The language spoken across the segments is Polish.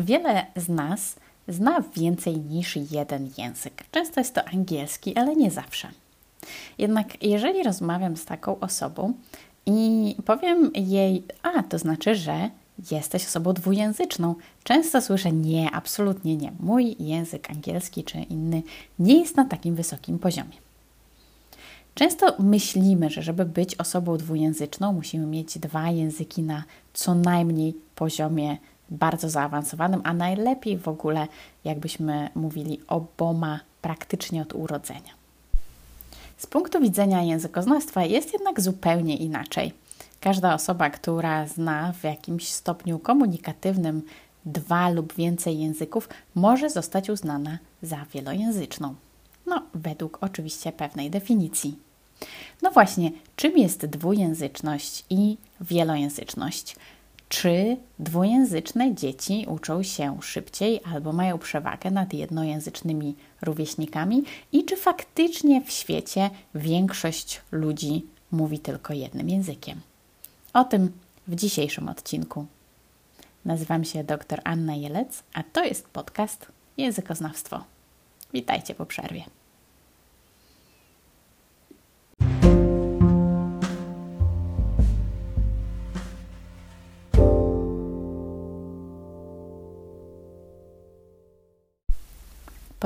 Wiele z nas zna więcej niż jeden język. Często jest to angielski, ale nie zawsze. Jednak jeżeli rozmawiam z taką osobą i powiem jej, a to znaczy, że jesteś osobą dwujęzyczną, często słyszę nie, absolutnie nie. Mój język angielski czy inny nie jest na takim wysokim poziomie. Często myślimy, że żeby być osobą dwujęzyczną, musimy mieć dwa języki na co najmniej poziomie bardzo zaawansowanym, a najlepiej w ogóle, jakbyśmy mówili, oboma praktycznie od urodzenia. Z punktu widzenia językoznawstwa jest jednak zupełnie inaczej. Każda osoba, która zna w jakimś stopniu komunikatywnym dwa lub więcej języków, może zostać uznana za wielojęzyczną. No, według oczywiście pewnej definicji. No właśnie, czym jest dwujęzyczność i wielojęzyczność? Czy dwujęzyczne dzieci uczą się szybciej albo mają przewagę nad jednojęzycznymi rówieśnikami? I czy faktycznie w świecie większość ludzi mówi tylko jednym językiem? O tym w dzisiejszym odcinku. Nazywam się dr Anna Jelec, a to jest podcast Językoznawstwo. Witajcie po przerwie.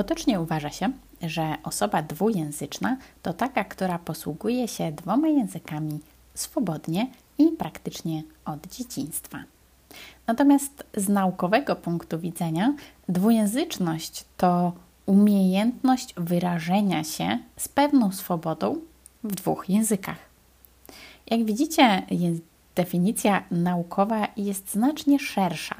Potocznie uważa się, że osoba dwujęzyczna to taka, która posługuje się dwoma językami swobodnie i praktycznie od dzieciństwa. Natomiast z naukowego punktu widzenia, dwujęzyczność to umiejętność wyrażenia się z pewną swobodą w dwóch językach. Jak widzicie, definicja naukowa jest znacznie szersza.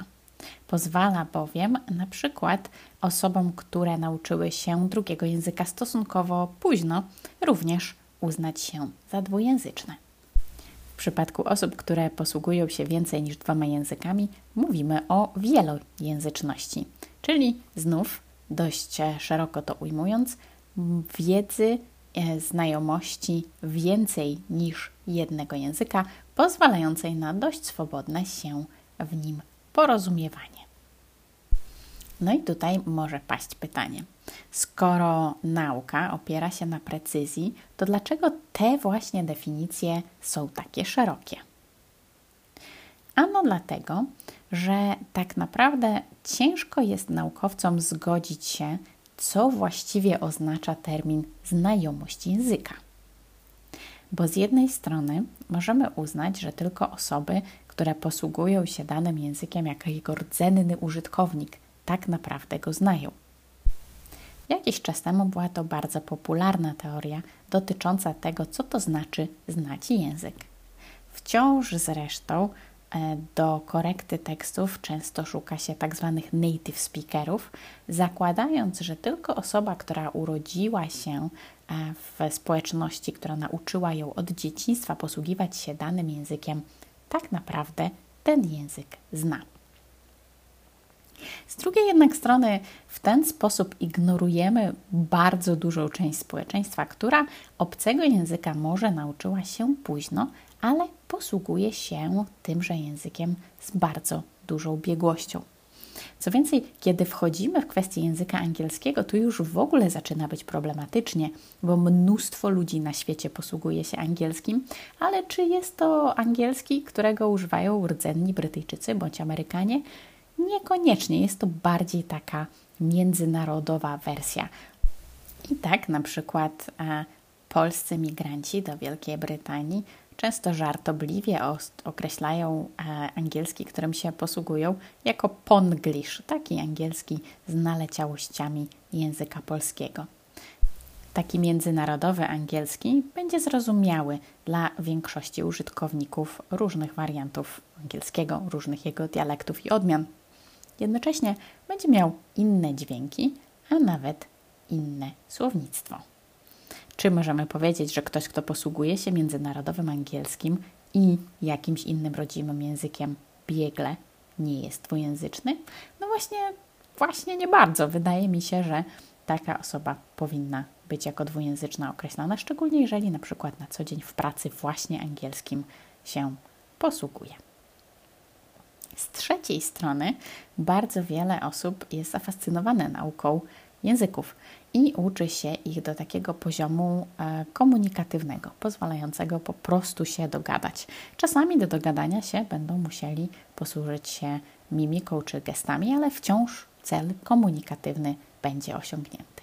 Pozwala bowiem na przykład osobom, które nauczyły się drugiego języka stosunkowo późno, również uznać się za dwujęzyczne. W przypadku osób, które posługują się więcej niż dwoma językami, mówimy o wielojęzyczności, czyli znów dość szeroko to ujmując, wiedzy, e, znajomości więcej niż jednego języka, pozwalającej na dość swobodne się w nim porozumiewanie. No i tutaj może paść pytanie. Skoro nauka opiera się na precyzji, to dlaczego te właśnie definicje są takie szerokie? Ano dlatego, że tak naprawdę ciężko jest naukowcom zgodzić się, co właściwie oznacza termin znajomość języka. Bo z jednej strony możemy uznać, że tylko osoby, które posługują się danym językiem jako jego rdzenny użytkownik, tak naprawdę go znają. Jakiś czas temu była to bardzo popularna teoria dotycząca tego, co to znaczy znać język. Wciąż zresztą e, do korekty tekstów często szuka się tzw. Tak native speakerów, zakładając, że tylko osoba, która urodziła się e, w społeczności, która nauczyła ją od dzieciństwa posługiwać się danym językiem, tak naprawdę ten język zna. Z drugiej jednak strony, w ten sposób ignorujemy bardzo dużą część społeczeństwa, która obcego języka może nauczyła się późno, ale posługuje się tymże językiem z bardzo dużą biegłością. Co więcej, kiedy wchodzimy w kwestię języka angielskiego, tu już w ogóle zaczyna być problematycznie, bo mnóstwo ludzi na świecie posługuje się angielskim, ale czy jest to angielski, którego używają rdzenni Brytyjczycy bądź Amerykanie? Niekoniecznie, jest to bardziej taka międzynarodowa wersja. I tak na przykład e, polscy migranci do Wielkiej Brytanii często żartobliwie określają e, angielski, którym się posługują, jako ponglish, taki angielski z naleciałościami języka polskiego. Taki międzynarodowy angielski będzie zrozumiały dla większości użytkowników różnych wariantów angielskiego, różnych jego dialektów i odmian. Jednocześnie będzie miał inne dźwięki, a nawet inne słownictwo. Czy możemy powiedzieć, że ktoś, kto posługuje się międzynarodowym angielskim i jakimś innym rodzimym językiem biegle nie jest dwujęzyczny? No właśnie, właśnie nie bardzo. Wydaje mi się, że taka osoba powinna być jako dwujęzyczna określona, szczególnie jeżeli na przykład na co dzień w pracy właśnie angielskim się posługuje. Z trzeciej strony bardzo wiele osób jest zafascynowane nauką języków i uczy się ich do takiego poziomu e, komunikatywnego, pozwalającego po prostu się dogadać. Czasami do dogadania się będą musieli posłużyć się mimiką czy gestami, ale wciąż cel komunikatywny będzie osiągnięty.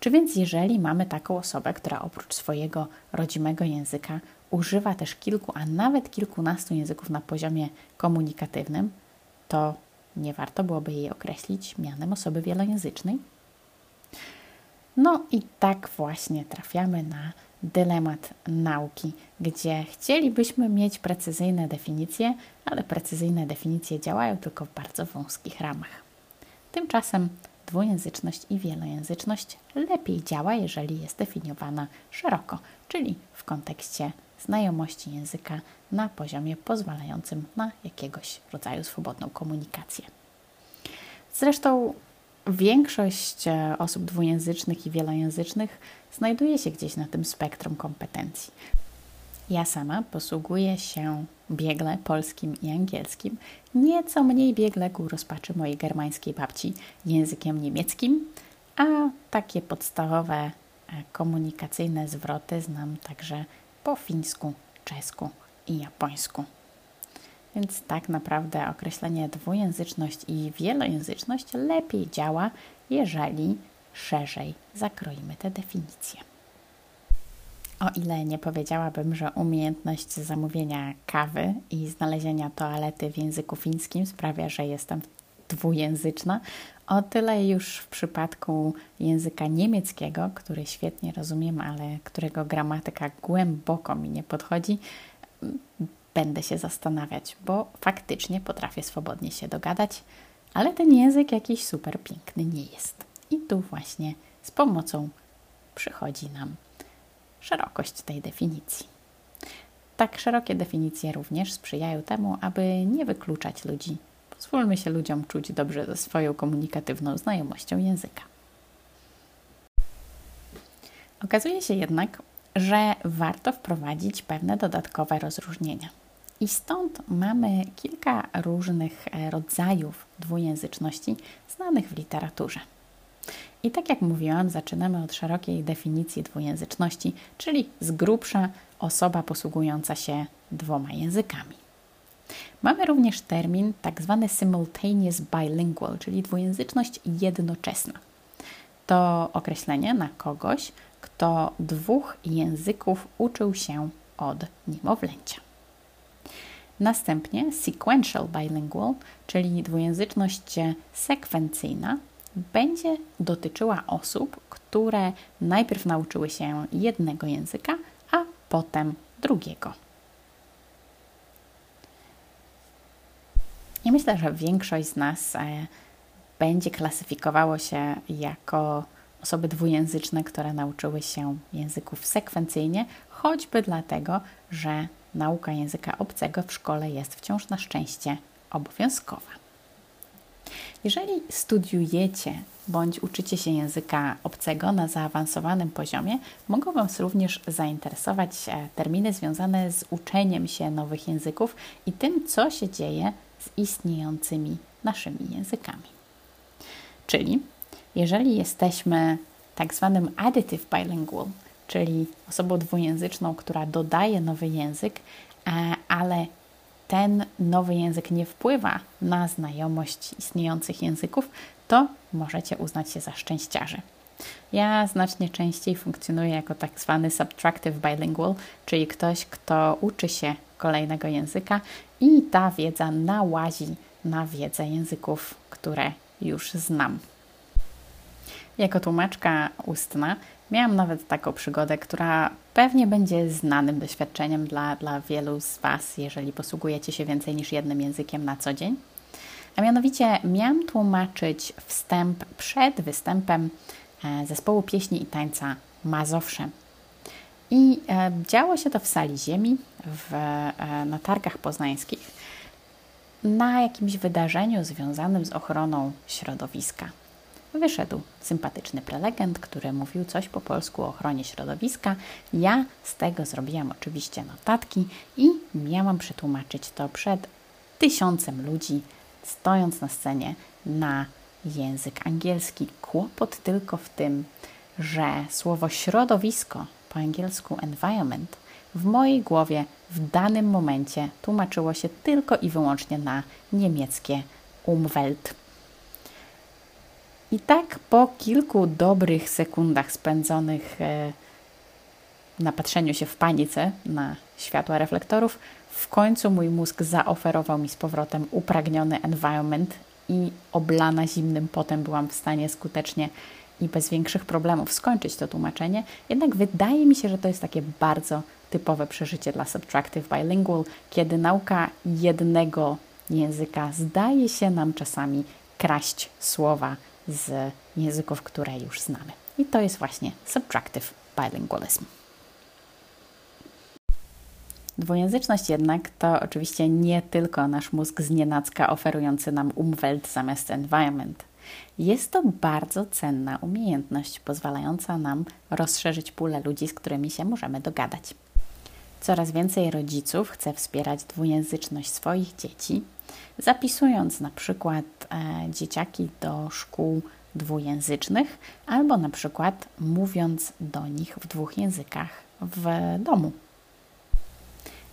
Czy więc, jeżeli mamy taką osobę, która oprócz swojego rodzimego języka używa też kilku, a nawet kilkunastu języków na poziomie komunikatywnym, to nie warto byłoby jej określić mianem osoby wielojęzycznej? No i tak właśnie trafiamy na dylemat nauki, gdzie chcielibyśmy mieć precyzyjne definicje, ale precyzyjne definicje działają tylko w bardzo wąskich ramach. Tymczasem dwujęzyczność i wielojęzyczność lepiej działa, jeżeli jest definiowana szeroko, czyli w kontekście znajomości języka na poziomie pozwalającym na jakiegoś rodzaju swobodną komunikację. Zresztą większość e, osób dwujęzycznych i wielojęzycznych znajduje się gdzieś na tym spektrum kompetencji. Ja sama posługuję się biegle polskim i angielskim, nieco mniej biegle ku rozpaczy mojej germańskiej babci językiem niemieckim, a takie podstawowe e, komunikacyjne zwroty znam także po fińsku, czesku i japońsku. Więc tak naprawdę określenie dwujęzyczność i wielojęzyczność lepiej działa, jeżeli szerzej zakroimy te definicje. O ile nie powiedziałabym, że umiejętność zamówienia kawy i znalezienia toalety w języku fińskim sprawia, że jestem dwujęzyczna, o tyle już w przypadku języka niemieckiego, który świetnie rozumiem, ale którego gramatyka głęboko mi nie podchodzi, będę się zastanawiać, bo faktycznie potrafię swobodnie się dogadać, ale ten język jakiś super piękny nie jest. I tu właśnie z pomocą przychodzi nam szerokość tej definicji. Tak szerokie definicje również sprzyjają temu, aby nie wykluczać ludzi. Pozwólmy się ludziom czuć dobrze ze swoją komunikatywną znajomością języka. Okazuje się jednak, że warto wprowadzić pewne dodatkowe rozróżnienia. I stąd mamy kilka różnych e, rodzajów dwujęzyczności znanych w literaturze. I tak jak mówiłam, zaczynamy od szerokiej definicji dwujęzyczności, czyli z grubsza osoba posługująca się dwoma językami. Mamy również termin tak zwany simultaneous bilingual, czyli dwujęzyczność jednoczesna. To określenie na kogoś, kto dwóch języków uczył się od niemowlęcia. Następnie sequential bilingual, czyli dwujęzyczność sekwencyjna, będzie dotyczyła osób, które najpierw nauczyły się jednego języka, a potem drugiego. Myślę, że większość z nas e, będzie klasyfikowało się jako osoby dwujęzyczne, które nauczyły się języków sekwencyjnie, choćby dlatego, że nauka języka obcego w szkole jest wciąż na szczęście obowiązkowa. Jeżeli studiujecie bądź uczycie się języka obcego na zaawansowanym poziomie, mogą Was również zainteresować e, terminy związane z uczeniem się nowych języków i tym, co się dzieje z istniejącymi naszymi językami. Czyli jeżeli jesteśmy tak zwanym additive bilingual, czyli osobą dwujęzyczną, która dodaje nowy język, e, ale ten nowy język nie wpływa na znajomość istniejących języków, to możecie uznać się za szczęściarzy. Ja znacznie częściej funkcjonuję jako tak zwany subtractive bilingual, czyli ktoś, kto uczy się kolejnego języka i ta wiedza nałazi na wiedzę języków, które już znam. Jako tłumaczka ustna miałam nawet taką przygodę, która pewnie będzie znanym doświadczeniem dla, dla wielu z Was, jeżeli posługujecie się więcej niż jednym językiem na co dzień. A mianowicie miałam tłumaczyć wstęp przed występem e, zespołu pieśni i tańca Mazowsze. I e, działo się to w sali ziemi, w, e, na targach poznańskich, na jakimś wydarzeniu związanym z ochroną środowiska. Wyszedł sympatyczny prelegent, który mówił coś po polsku o ochronie środowiska. Ja z tego zrobiłam oczywiście notatki i miałam przetłumaczyć to przed tysiącem ludzi, stojąc na scenie na język angielski. Kłopot tylko w tym, że słowo środowisko po angielsku environment w mojej głowie w danym momencie tłumaczyło się tylko i wyłącznie na niemieckie Umwelt. I tak po kilku dobrych sekundach spędzonych e, na patrzeniu się w panice na światła reflektorów, w końcu mój mózg zaoferował mi z powrotem upragniony environment i oblana zimnym potem byłam w stanie skutecznie i bez większych problemów skończyć to tłumaczenie. Jednak wydaje mi się, że to jest takie bardzo typowe przeżycie dla Subtractive Bilingual, kiedy nauka jednego języka zdaje się nam czasami kraść słowa z języków, które już znamy. I to jest właśnie Subtractive Bilingualism. Dwujęzyczność jednak to oczywiście nie tylko nasz mózg znienacka oferujący nam Umwelt zamiast environment. Jest to bardzo cenna umiejętność pozwalająca nam rozszerzyć pulę ludzi, z którymi się możemy dogadać. Coraz więcej rodziców chce wspierać dwujęzyczność swoich dzieci, zapisując na przykład e, dzieciaki do szkół dwujęzycznych albo na przykład mówiąc do nich w dwóch językach w domu.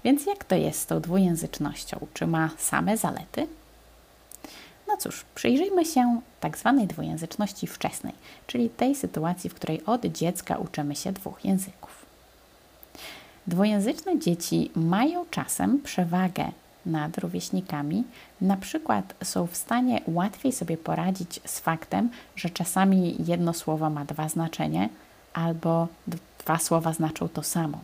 Więc jak to jest z tą dwujęzycznością? Czy ma same zalety? Cóż, przyjrzyjmy się tak zwanej dwujęzyczności wczesnej, czyli tej sytuacji, w której od dziecka uczymy się dwóch języków. Dwujęzyczne dzieci mają czasem przewagę nad rówieśnikami, na przykład są w stanie łatwiej sobie poradzić z faktem, że czasami jedno słowo ma dwa znaczenia, albo dwa słowa znaczą to samo.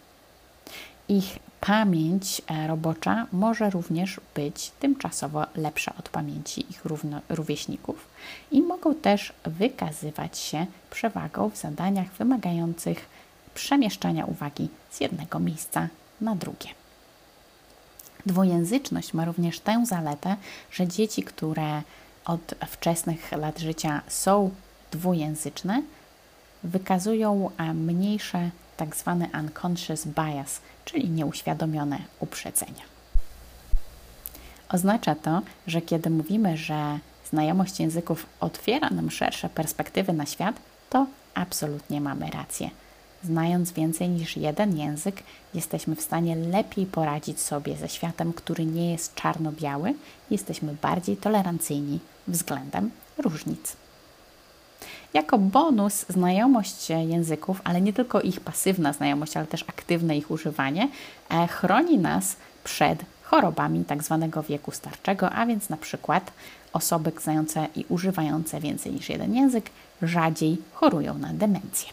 Ich pamięć e, robocza może również być tymczasowo lepsza od pamięci ich równo, rówieśników i mogą też wykazywać się przewagą w zadaniach wymagających przemieszczania uwagi z jednego miejsca na drugie. Dwujęzyczność ma również tę zaletę, że dzieci, które od wczesnych lat życia są dwujęzyczne, wykazują e, mniejsze tak zwany unconscious bias, czyli nieuświadomione uprzedzenia. Oznacza to, że kiedy mówimy, że znajomość języków otwiera nam szersze perspektywy na świat, to absolutnie mamy rację. Znając więcej niż jeden język, jesteśmy w stanie lepiej poradzić sobie ze światem, który nie jest czarno-biały, jesteśmy bardziej tolerancyjni względem różnic. Jako bonus znajomość języków, ale nie tylko ich pasywna znajomość, ale też aktywne ich używanie, e, chroni nas przed chorobami tzw. Tak wieku starczego, a więc na przykład osoby znające i używające więcej niż jeden język rzadziej chorują na demencję.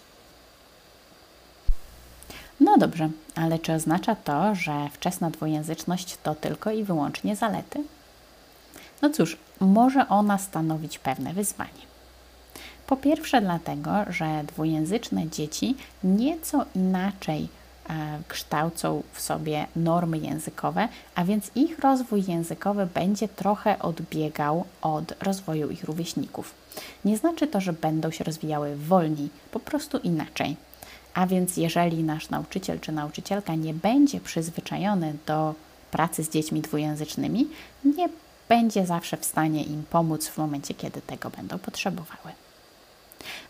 No dobrze, ale czy oznacza to, że wczesna dwujęzyczność to tylko i wyłącznie zalety? No cóż, może ona stanowić pewne wyzwanie. Po pierwsze, dlatego, że dwujęzyczne dzieci nieco inaczej e, kształcą w sobie normy językowe, a więc ich rozwój językowy będzie trochę odbiegał od rozwoju ich rówieśników. Nie znaczy to, że będą się rozwijały wolniej, po prostu inaczej. A więc, jeżeli nasz nauczyciel czy nauczycielka nie będzie przyzwyczajony do pracy z dziećmi dwujęzycznymi, nie będzie zawsze w stanie im pomóc w momencie, kiedy tego będą potrzebowały.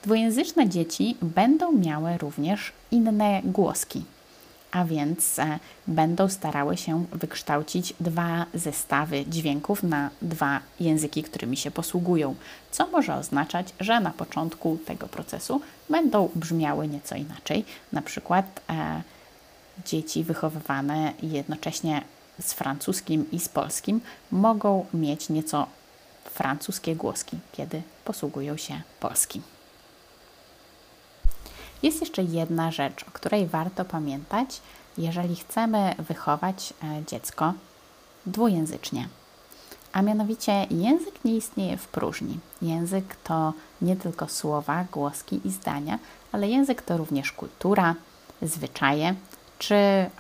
Dwujęzyczne dzieci będą miały również inne głoski, a więc e, będą starały się wykształcić dwa zestawy dźwięków na dwa języki, którymi się posługują, co może oznaczać, że na początku tego procesu będą brzmiały nieco inaczej. Na przykład e, dzieci wychowywane jednocześnie z francuskim i z polskim mogą mieć nieco francuskie głoski, kiedy posługują się polskim. Jest jeszcze jedna rzecz, o której warto pamiętać, jeżeli chcemy wychować e, dziecko dwujęzycznie. A mianowicie język nie istnieje w próżni. Język to nie tylko słowa, głoski i zdania, ale język to również kultura, zwyczaje czy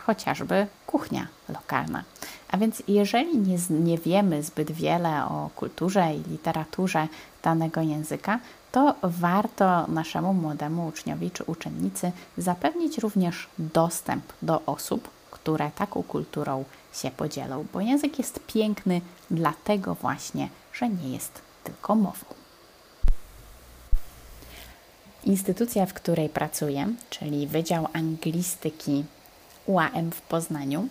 chociażby kuchnia lokalna. A więc jeżeli nie, nie wiemy zbyt wiele o kulturze i literaturze danego języka, to warto naszemu młodemu uczniowi czy uczennicy zapewnić również dostęp do osób, które taką kulturą się podzielą, bo język jest piękny dlatego właśnie, że nie jest tylko mową. Instytucja, w której pracuję, czyli Wydział Anglistyki UAM w Poznaniu,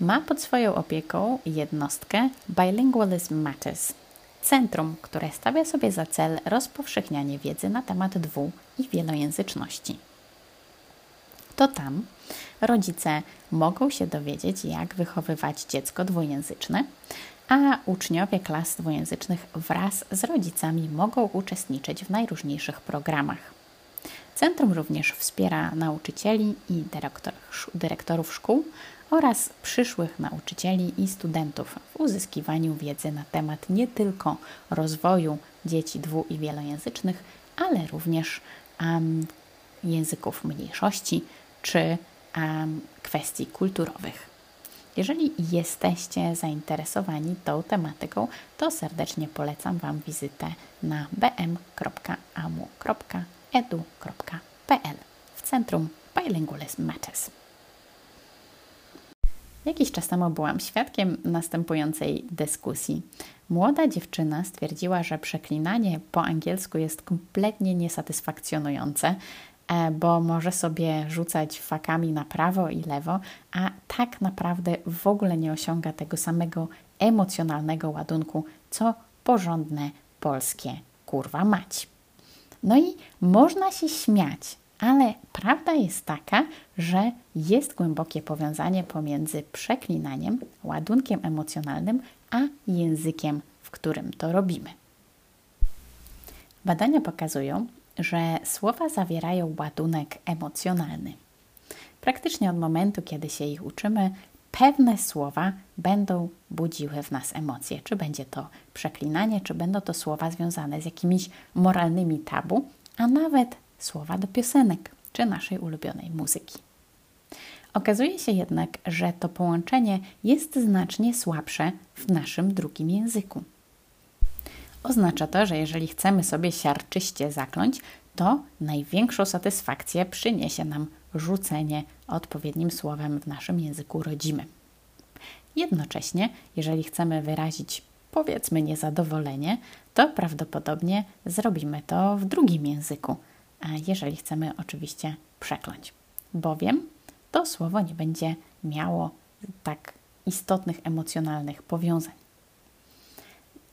ma pod swoją opieką jednostkę Bilingualism Matters, centrum, które stawia sobie za cel rozpowszechnianie wiedzy na temat dwu- i wielojęzyczności. To tam rodzice mogą się dowiedzieć, jak wychowywać dziecko dwujęzyczne, a uczniowie klas dwujęzycznych wraz z rodzicami mogą uczestniczyć w najróżniejszych programach. Centrum również wspiera nauczycieli i dyrektorów szkół oraz przyszłych nauczycieli i studentów w uzyskiwaniu wiedzy na temat nie tylko rozwoju dzieci dwu- i wielojęzycznych, ale również um, języków mniejszości czy um, kwestii kulturowych. Jeżeli jesteście zainteresowani tą tematyką, to serdecznie polecam Wam wizytę na bm.amu.edu.pl w Centrum Bilingualism Matters. Jakiś czas temu byłam świadkiem następującej dyskusji. Młoda dziewczyna stwierdziła, że przeklinanie po angielsku jest kompletnie niesatysfakcjonujące, e, bo może sobie rzucać fakami na prawo i lewo, a tak naprawdę w ogóle nie osiąga tego samego emocjonalnego ładunku, co porządne polskie kurwa mać. No i można się śmiać, ale prawda jest taka, że jest głębokie powiązanie pomiędzy przeklinaniem, ładunkiem emocjonalnym, a językiem, w którym to robimy. Badania pokazują, że słowa zawierają ładunek emocjonalny. Praktycznie od momentu, kiedy się ich uczymy, pewne słowa będą budziły w nas emocje. Czy będzie to przeklinanie, czy będą to słowa związane z jakimiś moralnymi tabu, a nawet słowa do piosenek czy naszej ulubionej muzyki. Okazuje się jednak, że to połączenie jest znacznie słabsze w naszym drugim języku. Oznacza to, że jeżeli chcemy sobie siarczyście zakląć, to największą satysfakcję przyniesie nam rzucenie odpowiednim słowem w naszym języku rodzimym. Jednocześnie, jeżeli chcemy wyrazić powiedzmy niezadowolenie, to prawdopodobnie zrobimy to w drugim języku, jeżeli chcemy oczywiście przekląć, bowiem to słowo nie będzie miało tak istotnych emocjonalnych powiązań.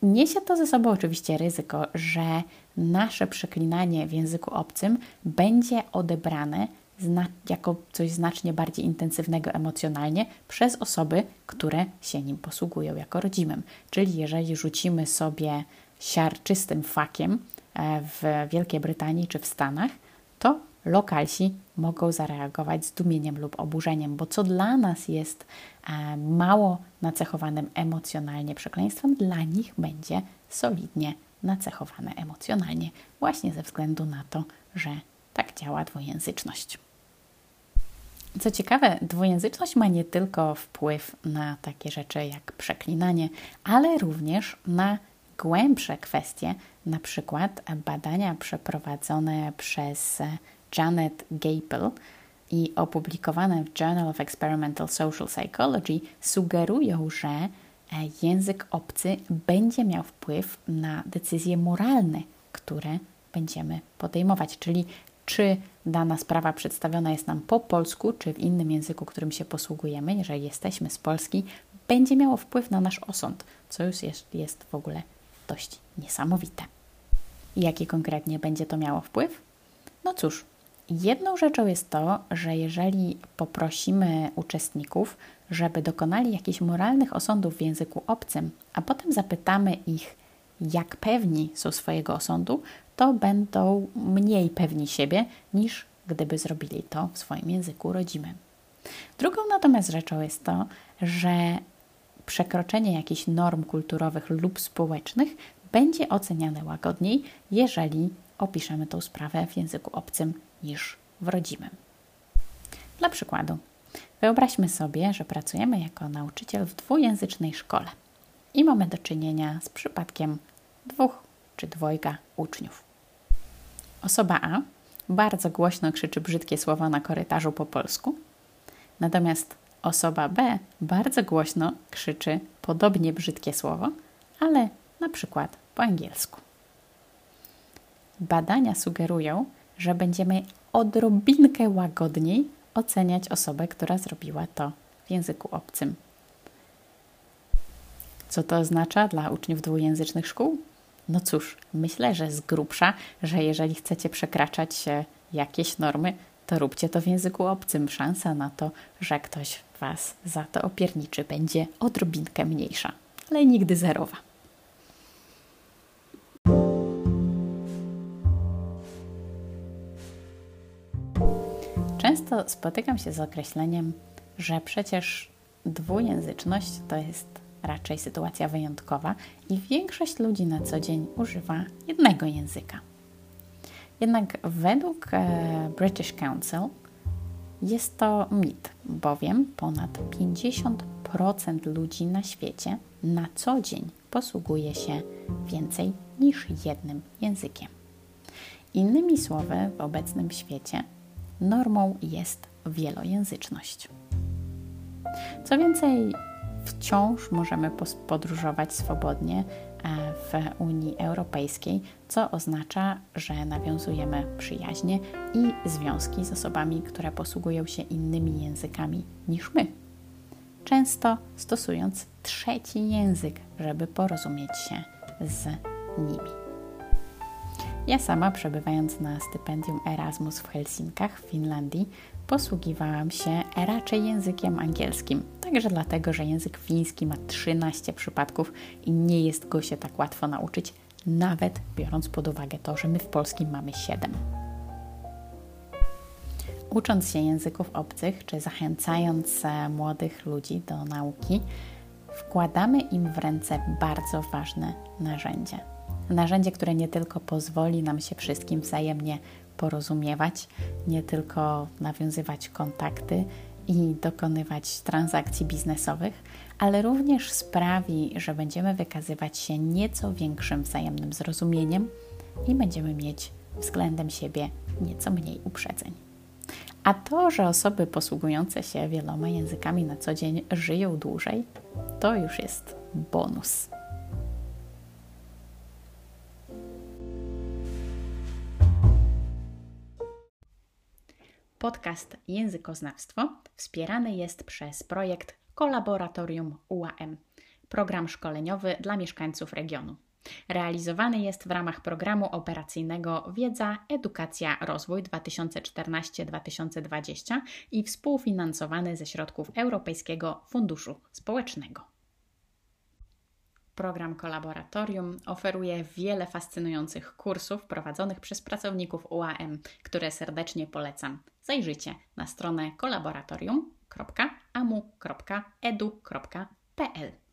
Niesie to ze sobą oczywiście ryzyko, że nasze przeklinanie w języku obcym będzie odebrane jako coś znacznie bardziej intensywnego emocjonalnie przez osoby, które się nim posługują jako rodzimym. Czyli jeżeli rzucimy sobie siarczystym fakiem e, w Wielkiej Brytanii czy w Stanach, to lokalsi mogą zareagować zdumieniem lub oburzeniem, bo co dla nas jest e, mało nacechowanym emocjonalnie przekleństwem, dla nich będzie solidnie nacechowane emocjonalnie, właśnie ze względu na to, że tak działa dwujęzyczność. Co ciekawe, dwujęzyczność ma nie tylko wpływ na takie rzeczy jak przeklinanie, ale również na głębsze kwestie, na przykład badania przeprowadzone przez Janet Gapel i opublikowane w Journal of Experimental Social Psychology sugerują, że e, język obcy będzie miał wpływ na decyzje moralne, które będziemy podejmować, czyli czy dana sprawa przedstawiona jest nam po polsku, czy w innym języku, którym się posługujemy, jeżeli jesteśmy z Polski, będzie miało wpływ na nasz osąd, co już jest, jest w ogóle dość niesamowite. Jaki konkretnie będzie to miało wpływ? No cóż, jedną rzeczą jest to, że jeżeli poprosimy uczestników, żeby dokonali jakichś moralnych osądów w języku obcym, a potem zapytamy ich, jak pewni są swojego osądu, to będą mniej pewni siebie niż gdyby zrobili to w swoim języku rodzimym. Drugą natomiast rzeczą jest to, że przekroczenie jakichś norm kulturowych lub społecznych będzie oceniane łagodniej, jeżeli opiszemy tą sprawę w języku obcym niż w rodzimym. Dla przykładu, wyobraźmy sobie, że pracujemy jako nauczyciel w dwujęzycznej szkole i mamy do czynienia z przypadkiem dwóch czy dwojga uczniów. Osoba A bardzo głośno krzyczy brzydkie słowa na korytarzu po polsku, natomiast Osoba B bardzo głośno krzyczy podobnie brzydkie słowo, ale na przykład po angielsku. Badania sugerują, że będziemy odrobinkę łagodniej oceniać osobę, która zrobiła to w języku obcym. Co to oznacza dla uczniów dwujęzycznych szkół? No cóż, myślę, że z grubsza, że jeżeli chcecie przekraczać jakieś normy, to róbcie to w języku obcym. Szansa na to, że ktoś Was za to opierniczy, będzie odrobinkę mniejsza, ale nigdy zerowa. Często spotykam się z określeniem, że przecież dwujęzyczność to jest raczej sytuacja wyjątkowa i większość ludzi na co dzień używa jednego języka. Jednak według e, British Council jest to mit, bowiem ponad 50% ludzi na świecie na co dzień posługuje się więcej niż jednym językiem. Innymi słowy, w obecnym świecie normą jest wielojęzyczność. Co więcej, wciąż możemy podróżować swobodnie e, w Unii Europejskiej, co oznacza, że nawiązujemy przyjaźnie i związki z osobami, które posługują się innymi językami niż my. Często stosując trzeci język, żeby porozumieć się z nimi. Ja sama, przebywając na stypendium Erasmus w Helsinkach, w Finlandii, posługiwałam się raczej językiem angielskim. Także dlatego, że język fiński ma 13 przypadków i nie jest go się tak łatwo nauczyć, nawet biorąc pod uwagę to, że my w polskim mamy 7. Ucząc się języków obcych, czy zachęcając e, młodych ludzi do nauki, wkładamy im w ręce bardzo ważne narzędzie. Narzędzie, które nie tylko pozwoli nam się wszystkim wzajemnie porozumiewać, nie tylko nawiązywać kontakty i dokonywać transakcji biznesowych, ale również sprawi, że będziemy wykazywać się nieco większym wzajemnym zrozumieniem i będziemy mieć względem siebie nieco mniej uprzedzeń. A to, że osoby posługujące się wieloma językami na co dzień żyją dłużej, to już jest bonus. Podcast Językoznawstwo wspierany jest przez projekt Kolaboratorium UAM, program szkoleniowy dla mieszkańców regionu. Realizowany jest w ramach programu operacyjnego Wiedza, Edukacja, Rozwój 2014-2020 i współfinansowany ze środków Europejskiego Funduszu Społecznego. Program Kolaboratorium oferuje wiele fascynujących kursów prowadzonych przez pracowników UAM, które serdecznie polecam. Zajrzyjcie na stronę kolaboratorium.amu.edu.pl.